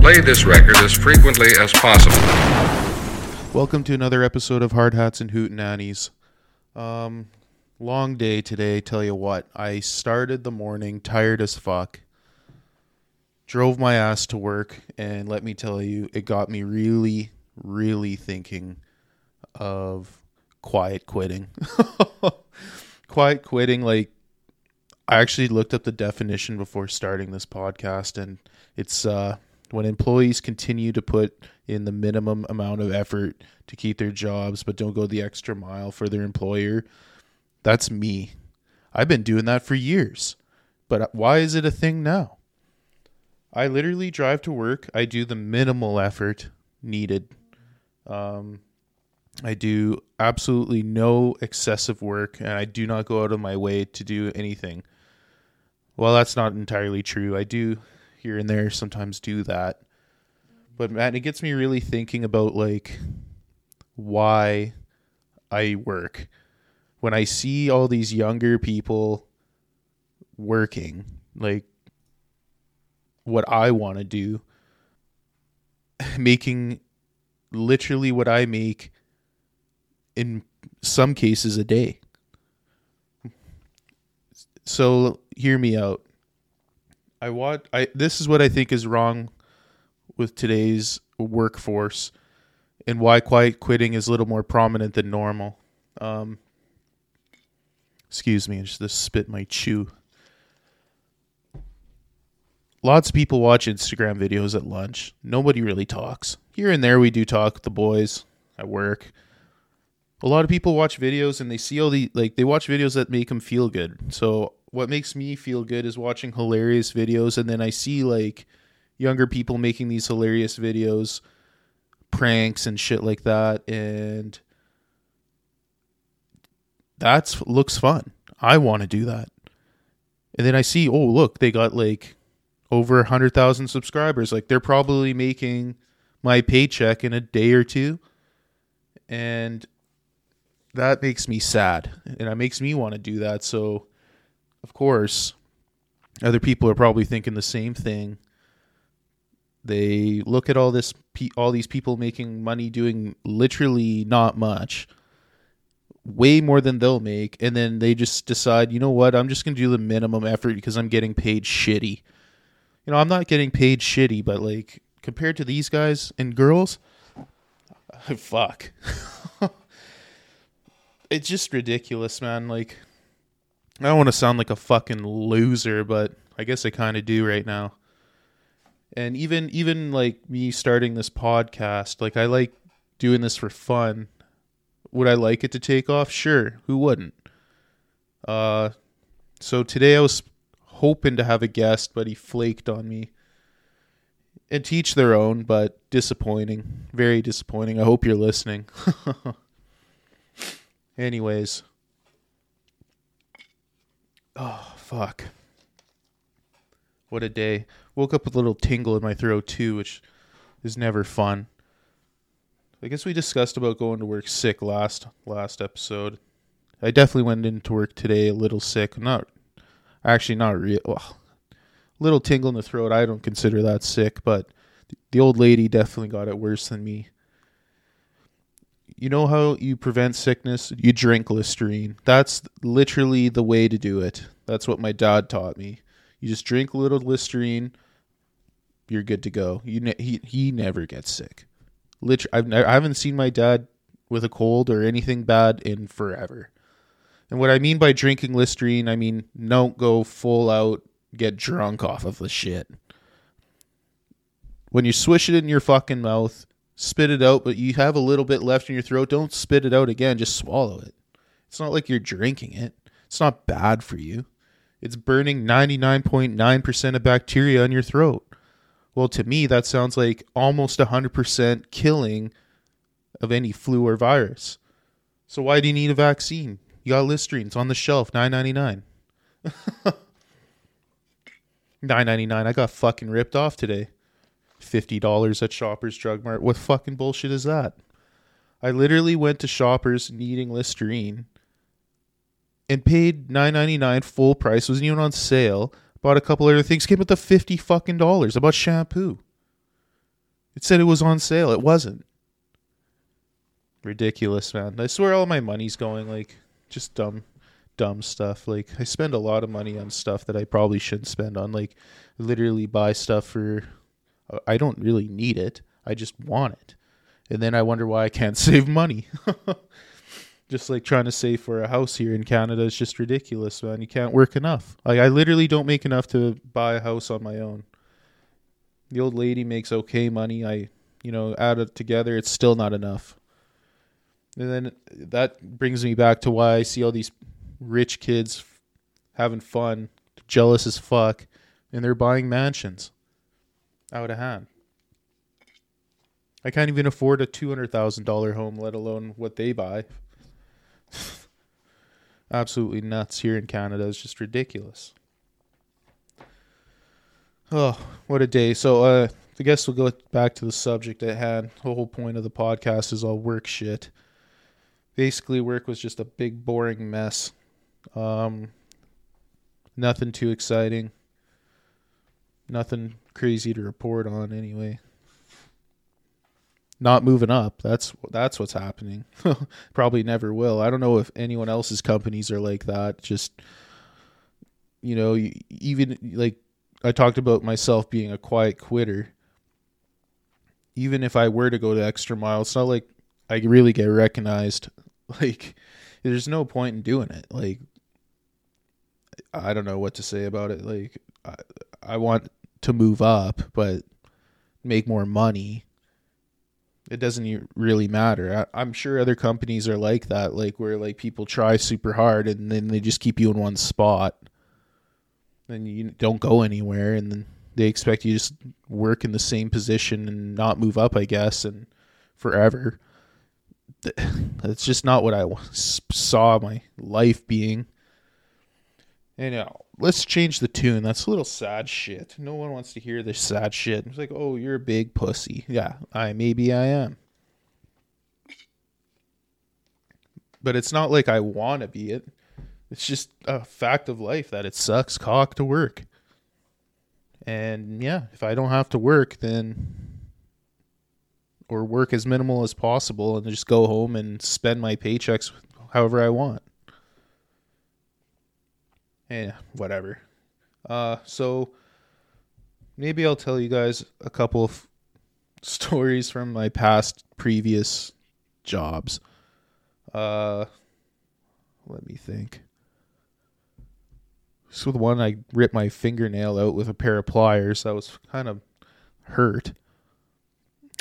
Play this record as frequently as possible. Welcome to another episode of Hard Hats and Hootenannies. Um, long day today. Tell you what, I started the morning tired as fuck. Drove my ass to work, and let me tell you, it got me really, really thinking of quiet quitting. quiet quitting, like I actually looked up the definition before starting this podcast, and it's uh, when employees continue to put in the minimum amount of effort to keep their jobs, but don't go the extra mile for their employer. That's me. I've been doing that for years, but why is it a thing now? I literally drive to work. I do the minimal effort needed. Um, I do absolutely no excessive work, and I do not go out of my way to do anything. Well, that's not entirely true. I do here and there sometimes do that. But man, it gets me really thinking about like why I work. When I see all these younger people working, like what I want to do, making literally what I make in some cases a day. So hear me out. I want I this is what I think is wrong with today's workforce and why quiet quitting is a little more prominent than normal. Um, excuse me, I just spit my chew. Lots of people watch Instagram videos at lunch. Nobody really talks. Here and there, we do talk with the boys at work. A lot of people watch videos and they see all the like they watch videos that make them feel good. So what makes me feel good is watching hilarious videos and then I see like younger people making these hilarious videos, pranks and shit like that and that's looks fun. I want to do that. And then I see, oh look, they got like over a 100,000 subscribers. Like they're probably making my paycheck in a day or two. And that makes me sad and it makes me want to do that. So of course, other people are probably thinking the same thing. They look at all this, all these people making money doing literally not much, way more than they'll make, and then they just decide, you know what, I'm just gonna do the minimum effort because I'm getting paid shitty. You know, I'm not getting paid shitty, but like compared to these guys and girls, fuck. it's just ridiculous, man. Like I don't want to sound like a fucking loser, but I guess I kind of do right now. And even even like me starting this podcast, like I like doing this for fun. Would I like it to take off? Sure, who wouldn't? Uh so today I was hoping to have a guest, but he flaked on me. And teach their own, but disappointing. Very disappointing. I hope you're listening. Anyways, Oh, fuck. What a day. Woke up with a little tingle in my throat, too, which is never fun. I guess we discussed about going to work sick last last episode. I definitely went into work today a little sick. Not actually not real. Well, little tingle in the throat. I don't consider that sick, but the old lady definitely got it worse than me you know how you prevent sickness? You drink Listerine. That's literally the way to do it. That's what my dad taught me. You just drink a little Listerine, you're good to go. You ne- he he never gets sick. Literally, I've ne- I haven't seen my dad with a cold or anything bad in forever. And what I mean by drinking Listerine, I mean don't go full out get drunk off of the shit. When you swish it in your fucking mouth, spit it out, but you have a little bit left in your throat, don't spit it out again. Just swallow it. It's not like you're drinking it. It's not bad for you. It's burning 99.9% of bacteria in your throat. Well, to me, that sounds like almost 100% killing of any flu or virus. So why do you need a vaccine? You got Listerine. It's on the shelf, 9.99. 9.99. I got fucking ripped off today fifty dollars at Shoppers Drug Mart. What fucking bullshit is that? I literally went to Shoppers needing Listerine and paid nine ninety nine full price. Wasn't even on sale. Bought a couple other things. Came with the fifty fucking dollars. I bought shampoo. It said it was on sale. It wasn't. Ridiculous, man. I swear all my money's going like just dumb dumb stuff. Like I spend a lot of money on stuff that I probably shouldn't spend on like literally buy stuff for I don't really need it. I just want it. And then I wonder why I can't save money. just like trying to save for a house here in Canada is just ridiculous, man. You can't work enough. Like I literally don't make enough to buy a house on my own. The old lady makes okay money. I, you know, add it together, it's still not enough. And then that brings me back to why I see all these rich kids having fun, jealous as fuck, and they're buying mansions out of hand. I can't even afford a two hundred thousand dollar home, let alone what they buy. Absolutely nuts here in Canada. It's just ridiculous. Oh, what a day. So uh I guess we'll go back to the subject at hand. The whole point of the podcast is all work shit. Basically work was just a big boring mess. Um nothing too exciting. Nothing crazy to report on anyway not moving up. That's that's what's happening. Probably never will. I don't know if anyone else's companies are like that. Just you know, even like I talked about myself being a quiet quitter. Even if I were to go to extra mile, it's not like I really get recognized. Like there's no point in doing it. Like I don't know what to say about it. Like I, I want to move up, but make more money it doesn't really matter. I, am sure other companies are like that, like where like people try super hard and then they just keep you in one spot, and you don't go anywhere, and then they expect you to just work in the same position and not move up, I guess, and forever. That's just not what I saw my life being. You now let's change the tune. That's a little sad shit. No one wants to hear this sad shit. It's like, oh, you're a big pussy. Yeah, I maybe I am. But it's not like I want to be it. It's just a fact of life that it sucks cock to work. And yeah, if I don't have to work, then or work as minimal as possible and just go home and spend my paychecks however I want eh, whatever. Uh, so maybe I'll tell you guys a couple of stories from my past previous jobs. Uh, let me think. So the one I ripped my fingernail out with a pair of pliers. That was kind of hurt.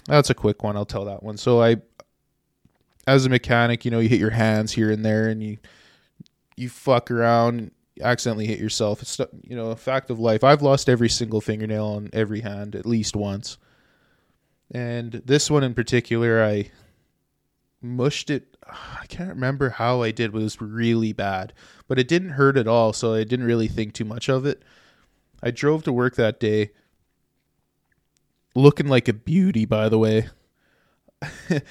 That's a quick one. I'll tell that one. So I, as a mechanic, you know, you hit your hands here and there, and you you fuck around accidentally hit yourself. It's you know a fact of life. I've lost every single fingernail on every hand at least once, and this one in particular, I mushed it. I can't remember how I did, but it was really bad. But it didn't hurt at all, so I didn't really think too much of it. I drove to work that day, looking like a beauty, by the way.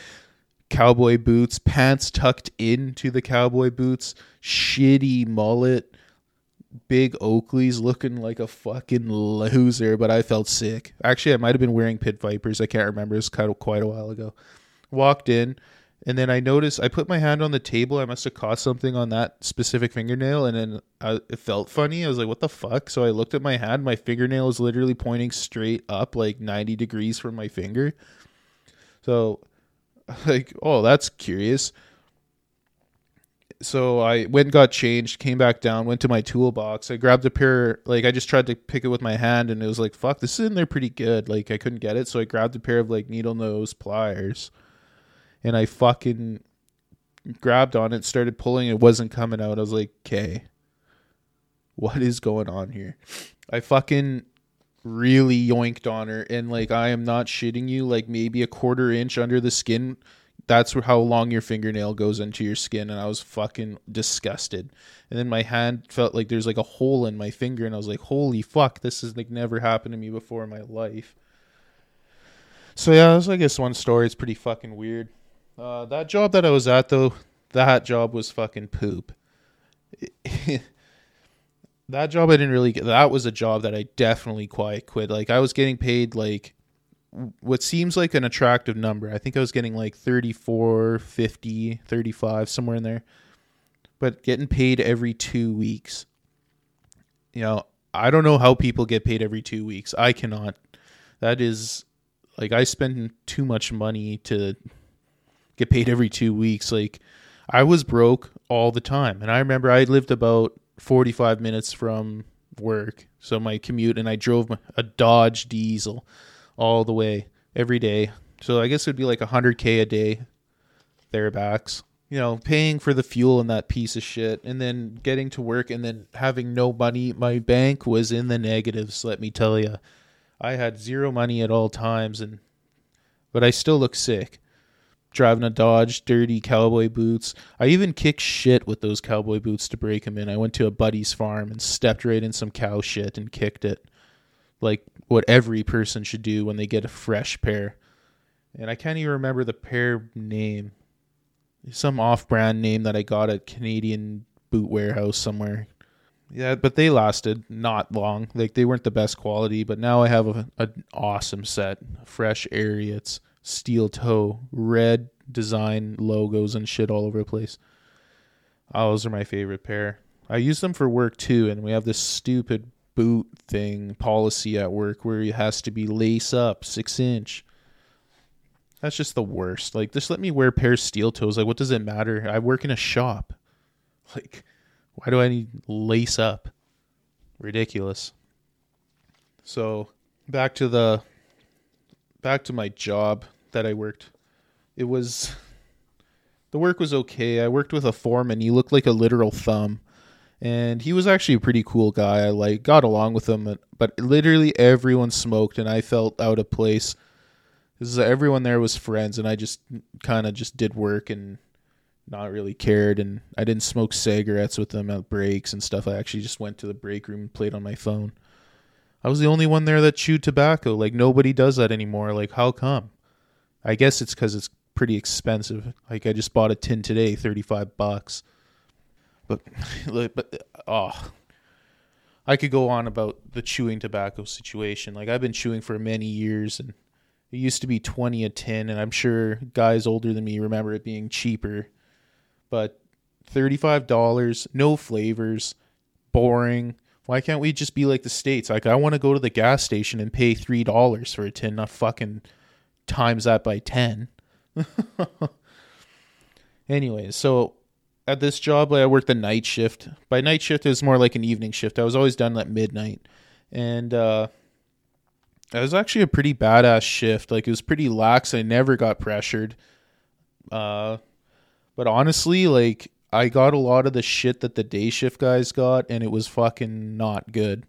cowboy boots, pants tucked into the cowboy boots, shitty mullet, big Oakleys looking like a fucking loser, but I felt sick. Actually, I might have been wearing Pit Vipers. I can't remember. It's kind of quite a while ago. Walked in, and then I noticed I put my hand on the table. I must have caught something on that specific fingernail, and then I, it felt funny. I was like, "What the fuck?" So I looked at my hand. My fingernail was literally pointing straight up, like ninety degrees from my finger. So, like, oh, that's curious so I went and got changed, came back down, went to my toolbox. I grabbed a pair, like I just tried to pick it with my hand, and it was like, fuck, this is in there pretty good. Like I couldn't get it, so I grabbed a pair of like needle nose pliers, and I fucking grabbed on it, started pulling. It wasn't coming out. I was like, okay, what is going on here? I fucking really yoinked on her, and like I am not shitting you, like maybe a quarter inch under the skin that's how long your fingernail goes into your skin and i was fucking disgusted. And then my hand felt like there's like a hole in my finger and i was like holy fuck this has like never happened to me before in my life. So yeah that's i guess one story. It's pretty fucking weird. Uh, that job that i was at though that job was fucking poop. That job i didn't really get that was a job that i definitely quite quit. Like i was getting paid like what seems like an attractive number. I think I was getting like 34, 50, 35, somewhere in there. But getting paid every two weeks. You know, I don't know how people get paid every two weeks. I cannot. That is like I spend too much money to get paid every two weeks. Like I was broke all the time. And I remember I lived about 45 minutes from work. So my commute, and I drove a Dodge diesel all the way every day. So I guess it would be like 100K a day, thereabouts. You know, paying for the fuel and that piece of shit, and then getting to work and then having no money. My bank was in the negatives, let me tell you. I had zero money at all times, and but I still look sick driving a Dodge, dirty cowboy boots. I even kicked shit with those cowboy boots to break them in. I went to a buddy's farm and stepped right in some cow shit and kicked it. Like what every person should do when they get a fresh pair. And I can't even remember the pair name. Some off brand name that I got at Canadian boot warehouse somewhere. Yeah, but they lasted not long. Like they weren't the best quality, but now I have a, an awesome set. Fresh Ariats steel toe, red design logos and shit all over the place. Oh, those are my favorite pair. I use them for work too, and we have this stupid boot thing policy at work where it has to be lace up six inch. That's just the worst. Like, just let me wear a pair of steel toes. Like, what does it matter? I work in a shop. Like, why do I need lace up? Ridiculous. So, back to the back to my job that I worked. It was the work was okay. I worked with a foreman. He looked like a literal thumb. And he was actually a pretty cool guy. I like got along with him, but literally everyone smoked and I felt out of place. Because everyone there was friends and I just kind of just did work and not really cared and I didn't smoke cigarettes with them at breaks and stuff. I actually just went to the break room and played on my phone. I was the only one there that chewed tobacco. Like nobody does that anymore. Like how come? I guess it's because it's pretty expensive. Like I just bought a tin today, thirty five bucks. But, but oh, I could go on about the chewing tobacco situation. Like I've been chewing for many years, and it used to be twenty a tin, and I'm sure guys older than me remember it being cheaper. But thirty five dollars, no flavors, boring. Why can't we just be like the states? Like I want to go to the gas station and pay three dollars for a tin, not fucking times that by 10. Anyways, so at this job, like I worked the night shift. By night shift, it was more like an evening shift. I was always done at midnight. And uh, it was actually a pretty badass shift. Like, it was pretty lax. I never got pressured. Uh, but honestly, like, I got a lot of the shit that the day shift guys got, and it was fucking not good.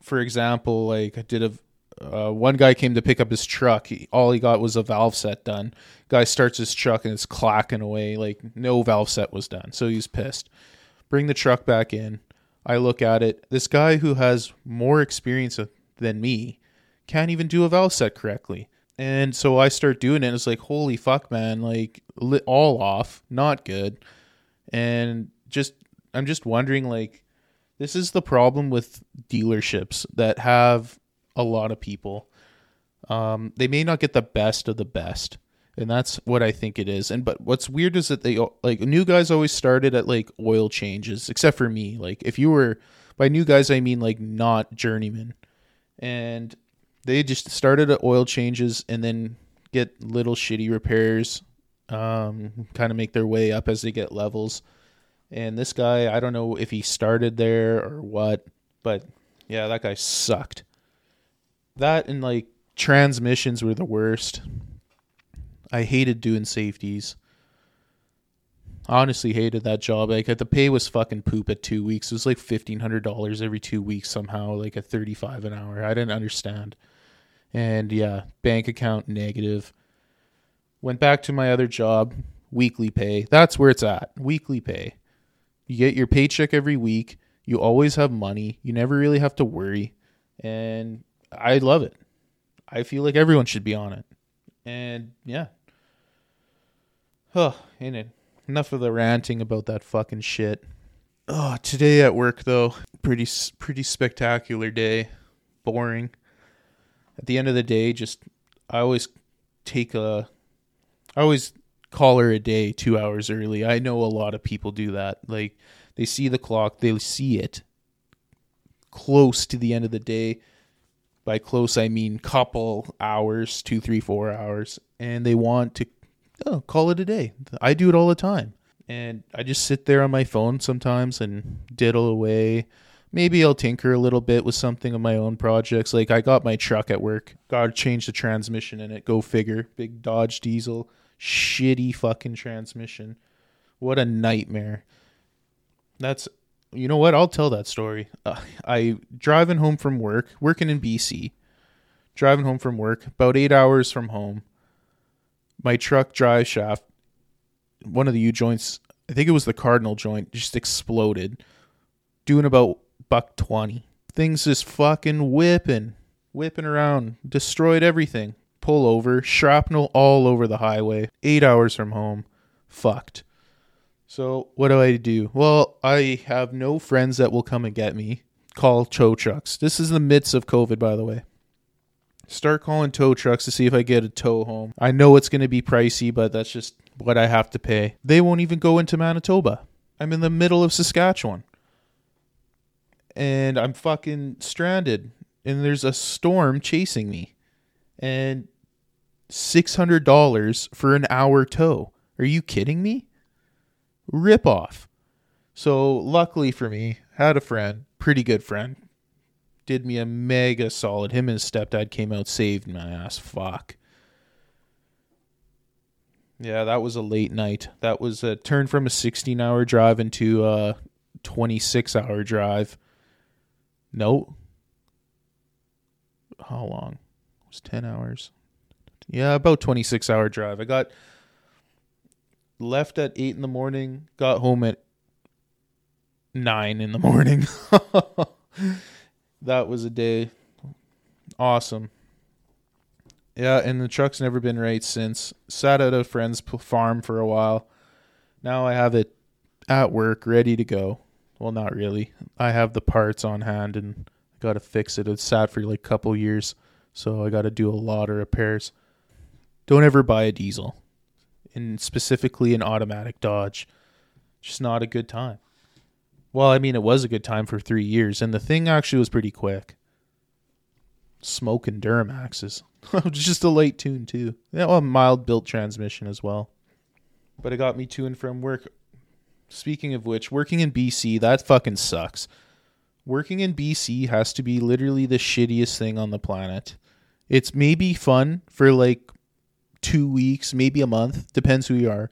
For example, like, I did a uh, one guy came to pick up his truck. He, all he got was a valve set done. Guy starts his truck and it's clacking away. Like no valve set was done. So he's pissed. Bring the truck back in. I look at it. This guy who has more experience than me can't even do a valve set correctly. And so I start doing it. it's like, holy fuck, man! Like all off, not good. And just, I'm just wondering, like, this is the problem with dealerships that have a lot of people. Um, they may not get the best of the best, and that's what I think it is. And but what's weird is that they like new guys always started at like oil changes, except for me. Like if you were by new guys, I mean like not journeyman, and they just started at oil changes and then get little shitty repairs, um, kind of make their way up as they get levels. And this guy, I don't know if he started there or what, but yeah, that guy sucked. That and like transmissions were the worst. I hated doing safeties. Honestly, hated that job. Like the pay was fucking poop at two weeks. It was like fifteen hundred dollars every two weeks somehow, like at thirty five an hour. I didn't understand. And yeah, bank account negative. Went back to my other job, weekly pay. That's where it's at. Weekly pay. You get your paycheck every week. You always have money. You never really have to worry. And I love it. I feel like everyone should be on it. And yeah. Oh, ain't it? Enough of the ranting about that fucking shit. Oh, today at work though, pretty pretty spectacular day. Boring. At the end of the day, just I always take a I always call her a day 2 hours early. I know a lot of people do that. Like they see the clock, they see it close to the end of the day. By close I mean couple hours, two, three, four hours, and they want to oh, call it a day. I do it all the time. And I just sit there on my phone sometimes and diddle away. Maybe I'll tinker a little bit with something of my own projects. Like I got my truck at work, got to change the transmission in it. Go figure. Big Dodge diesel, shitty fucking transmission. What a nightmare. That's you know what? I'll tell that story. Uh, I driving home from work, working in BC. Driving home from work, about 8 hours from home. My truck drive shaft one of the U joints, I think it was the cardinal joint, just exploded. Doing about buck 20. Things just fucking whipping, whipping around, destroyed everything. Pull over, shrapnel all over the highway. Eight hours from home. Fucked. So, what do I do? Well, I have no friends that will come and get me. Call tow trucks. This is the midst of COVID, by the way. Start calling tow trucks to see if I get a tow home. I know it's going to be pricey, but that's just what I have to pay. They won't even go into Manitoba. I'm in the middle of Saskatchewan. And I'm fucking stranded. And there's a storm chasing me. And $600 for an hour tow. Are you kidding me? Rip off. So, luckily for me, had a friend, pretty good friend, did me a mega solid. Him and his stepdad came out, saved my ass. Fuck. Yeah, that was a late night. That was a turn from a 16 hour drive into a 26 hour drive. No. How long? It was 10 hours. Yeah, about 26 hour drive. I got left at 8 in the morning, got home at 9 in the morning. that was a day. Awesome. Yeah, and the truck's never been right since. Sat at a friend's farm for a while. Now I have it at work, ready to go. Well, not really. I have the parts on hand and got to fix it. It's sat for like a couple years, so I got to do a lot of repairs. Don't ever buy a diesel, and specifically an automatic Dodge. Just not a good time. Well, I mean, it was a good time for three years, and the thing actually was pretty quick. Smoke Smoking Duramaxes. Oh, just a light tune too. Yeah, well, mild built transmission as well. But it got me to and from work. Speaking of which, working in BC, that fucking sucks. Working in BC has to be literally the shittiest thing on the planet. It's maybe fun for like two weeks, maybe a month, depends who you are.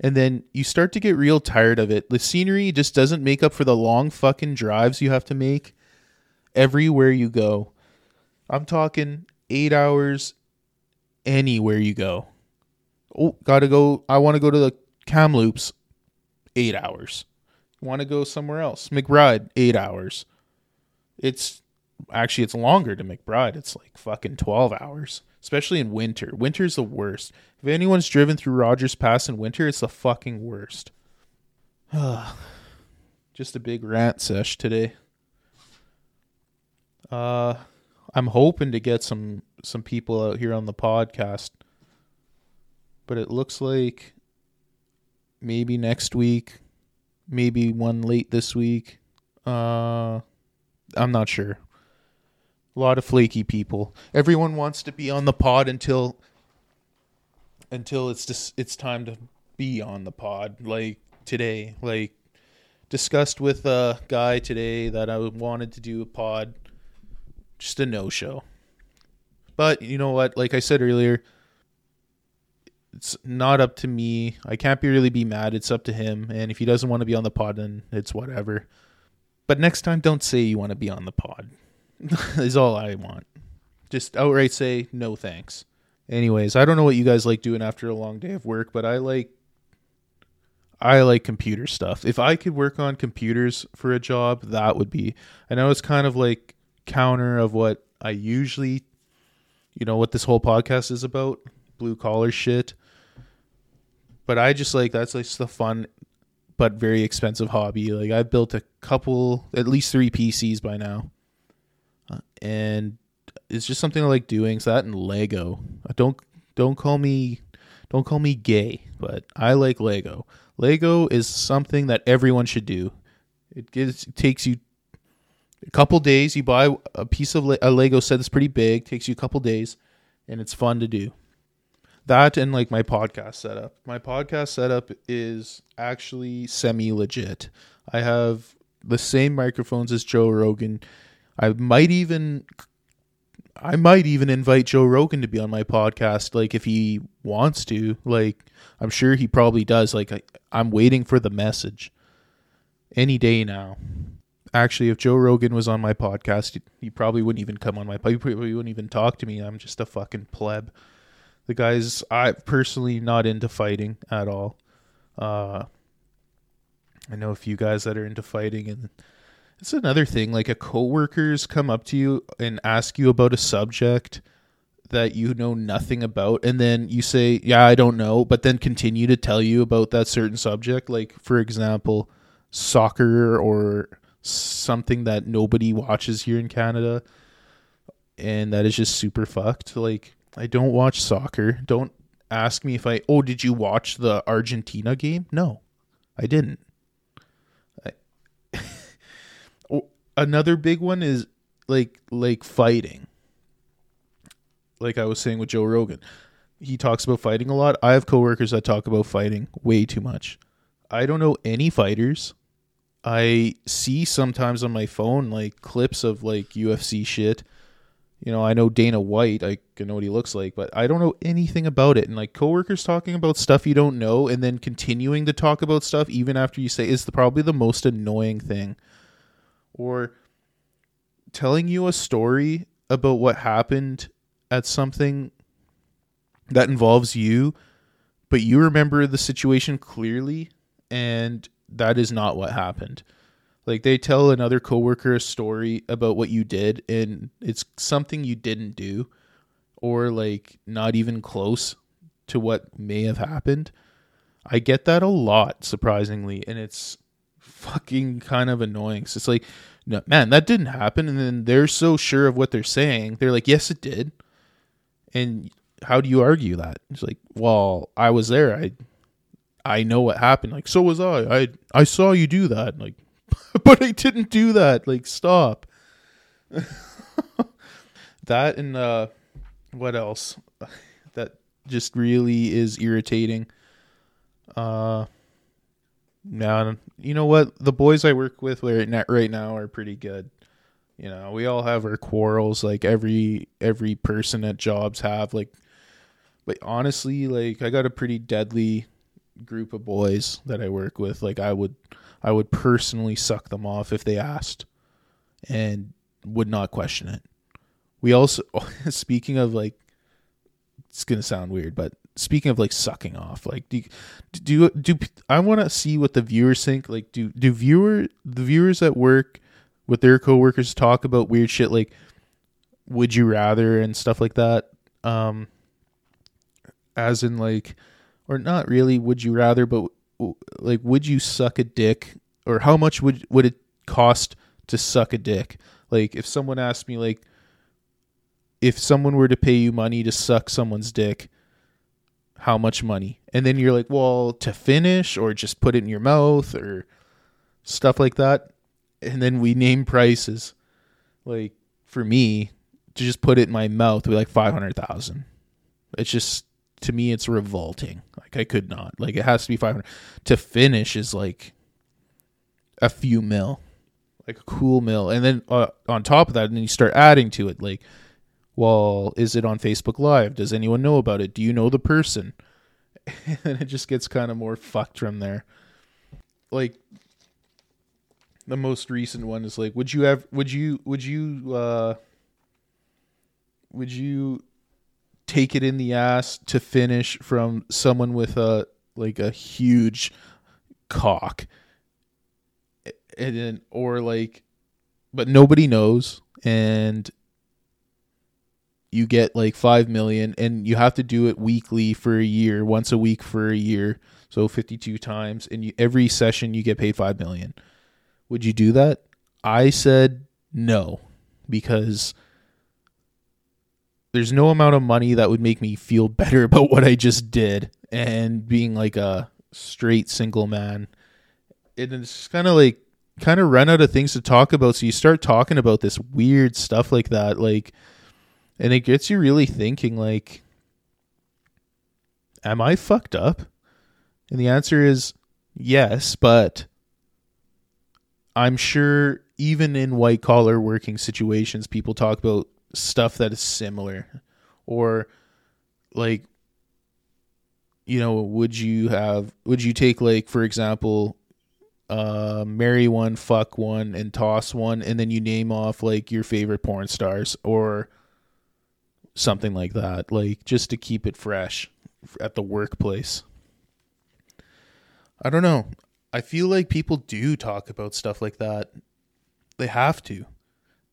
And then you start to get real tired of it. The scenery just doesn't make up for the long fucking drives you have to make everywhere you go. I'm talking eight hours anywhere you go. Oh, gotta go. I want to go to the Kamloops. Eight hours. Want to go somewhere else? McBride. Eight hours. It's actually it's longer to McBride. It's like fucking twelve hours, especially in winter. Winter's the worst. If anyone's driven through Rogers Pass in winter, it's the fucking worst. Just a big rant sesh today. Uh I'm hoping to get some some people out here on the podcast, but it looks like maybe next week, maybe one late this week. Uh, I'm not sure. A lot of flaky people. Everyone wants to be on the pod until until it's just it's time to be on the pod. Like today, like discussed with a guy today that I wanted to do a pod just a no show. But you know what? Like I said earlier, it's not up to me. I can't be really be mad. It's up to him. And if he doesn't want to be on the pod, then it's whatever. But next time, don't say you want to be on the pod. is all I want. Just outright say no thanks. Anyways, I don't know what you guys like doing after a long day of work, but I like I like computer stuff. If I could work on computers for a job, that would be. I know it's kind of like counter of what I usually, you know, what this whole podcast is about blue collar shit. But I just like that's like the fun but very expensive hobby. Like I've built a couple, at least three PCs by now, and it's just something I like doing. So that and Lego. Don't don't call me don't call me gay, but I like Lego. Lego is something that everyone should do. It gives it takes you a couple days. You buy a piece of a Lego set that's pretty big. Takes you a couple days, and it's fun to do. That and like my podcast setup. My podcast setup is actually semi legit. I have the same microphones as Joe Rogan. I might even I might even invite Joe Rogan to be on my podcast like if he wants to. Like I'm sure he probably does. Like I, I'm waiting for the message any day now. Actually, if Joe Rogan was on my podcast, he, he probably wouldn't even come on my podcast. he probably wouldn't even talk to me. I'm just a fucking pleb. The guy's I personally not into fighting at all. Uh I know a few guys that are into fighting and it's another thing like a coworkers come up to you and ask you about a subject that you know nothing about and then you say yeah I don't know but then continue to tell you about that certain subject like for example soccer or something that nobody watches here in Canada and that is just super fucked. Like I don't watch soccer. Don't ask me if I oh did you watch the Argentina game? No I didn't another big one is like like fighting. Like I was saying with Joe Rogan. He talks about fighting a lot. I have coworkers that talk about fighting way too much. I don't know any fighters. I see sometimes on my phone like clips of like UFC shit. You know, I know Dana White, I can know what he looks like, but I don't know anything about it. And like coworkers talking about stuff you don't know and then continuing to talk about stuff even after you say is the, probably the most annoying thing or telling you a story about what happened at something that involves you, but you remember the situation clearly and that is not what happened. Like they tell another coworker a story about what you did and it's something you didn't do or like not even close to what may have happened. I get that a lot surprisingly and it's fucking kind of annoying. So it's like, no, man, that didn't happen. And then they're so sure of what they're saying. They're like, yes, it did. And how do you argue that? It's like, well, I was there. I, I know what happened. Like, so was I. I, I saw you do that. Like, but I didn't do that. Like, stop. that and uh, what else? That just really is irritating. Uh, now, you know what? The boys I work with right now are pretty good. You know, we all have our quarrels, like every every person at jobs have. Like, but honestly, like I got a pretty deadly group of boys that I work with. Like, I would I would personally suck them off if they asked, and would not question it. We also, speaking of like, it's gonna sound weird, but speaking of like sucking off, like do do do I want to see what the viewers think? Like do do viewer the viewers at work with their coworkers talk about weird shit like would you rather and stuff like that? Um as in like or not really would you rather but like would you suck a dick or how much would would it cost to suck a dick? Like if someone asked me like if someone were to pay you money to suck someone's dick, how much money? And then you're like, well, to finish or just put it in your mouth or stuff like that. And then we name prices. Like for me, to just put it in my mouth be like 500,000. It's just to me it's revolting. Like I could not. Like it has to be 500. To finish is like a few mil. Like a cool mil. And then uh, on top of that, and then you start adding to it like well, is it on Facebook Live? Does anyone know about it? Do you know the person? and it just gets kind of more fucked from there. Like the most recent one is like, would you have would you would you uh would you take it in the ass to finish from someone with a like a huge cock and then or like but nobody knows and you get like 5 million and you have to do it weekly for a year once a week for a year so 52 times and you, every session you get paid 5 million would you do that i said no because there's no amount of money that would make me feel better about what I just did and being like a straight single man. And it's kind of like kind of run out of things to talk about so you start talking about this weird stuff like that like and it gets you really thinking like am I fucked up? And the answer is yes, but I'm sure even in white collar working situations, people talk about stuff that is similar. Or, like, you know, would you have, would you take, like, for example, uh, marry one, fuck one, and toss one, and then you name off, like, your favorite porn stars or something like that, like, just to keep it fresh at the workplace. I don't know. I feel like people do talk about stuff like that. They have to.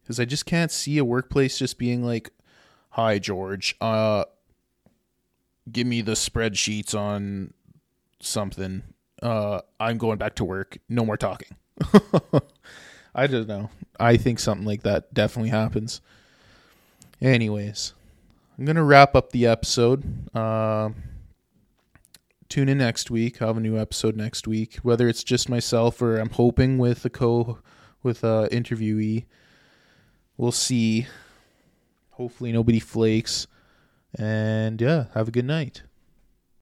Cuz I just can't see a workplace just being like, "Hi George, uh give me the spreadsheets on something. Uh I'm going back to work. No more talking." I don't know. I think something like that definitely happens. Anyways, I'm going to wrap up the episode. Uh, tune in next week. I'll have a new episode next week. Whether it's just myself or I'm hoping with a co with a interviewee. We'll see. Hopefully nobody flakes. And yeah, have a good night.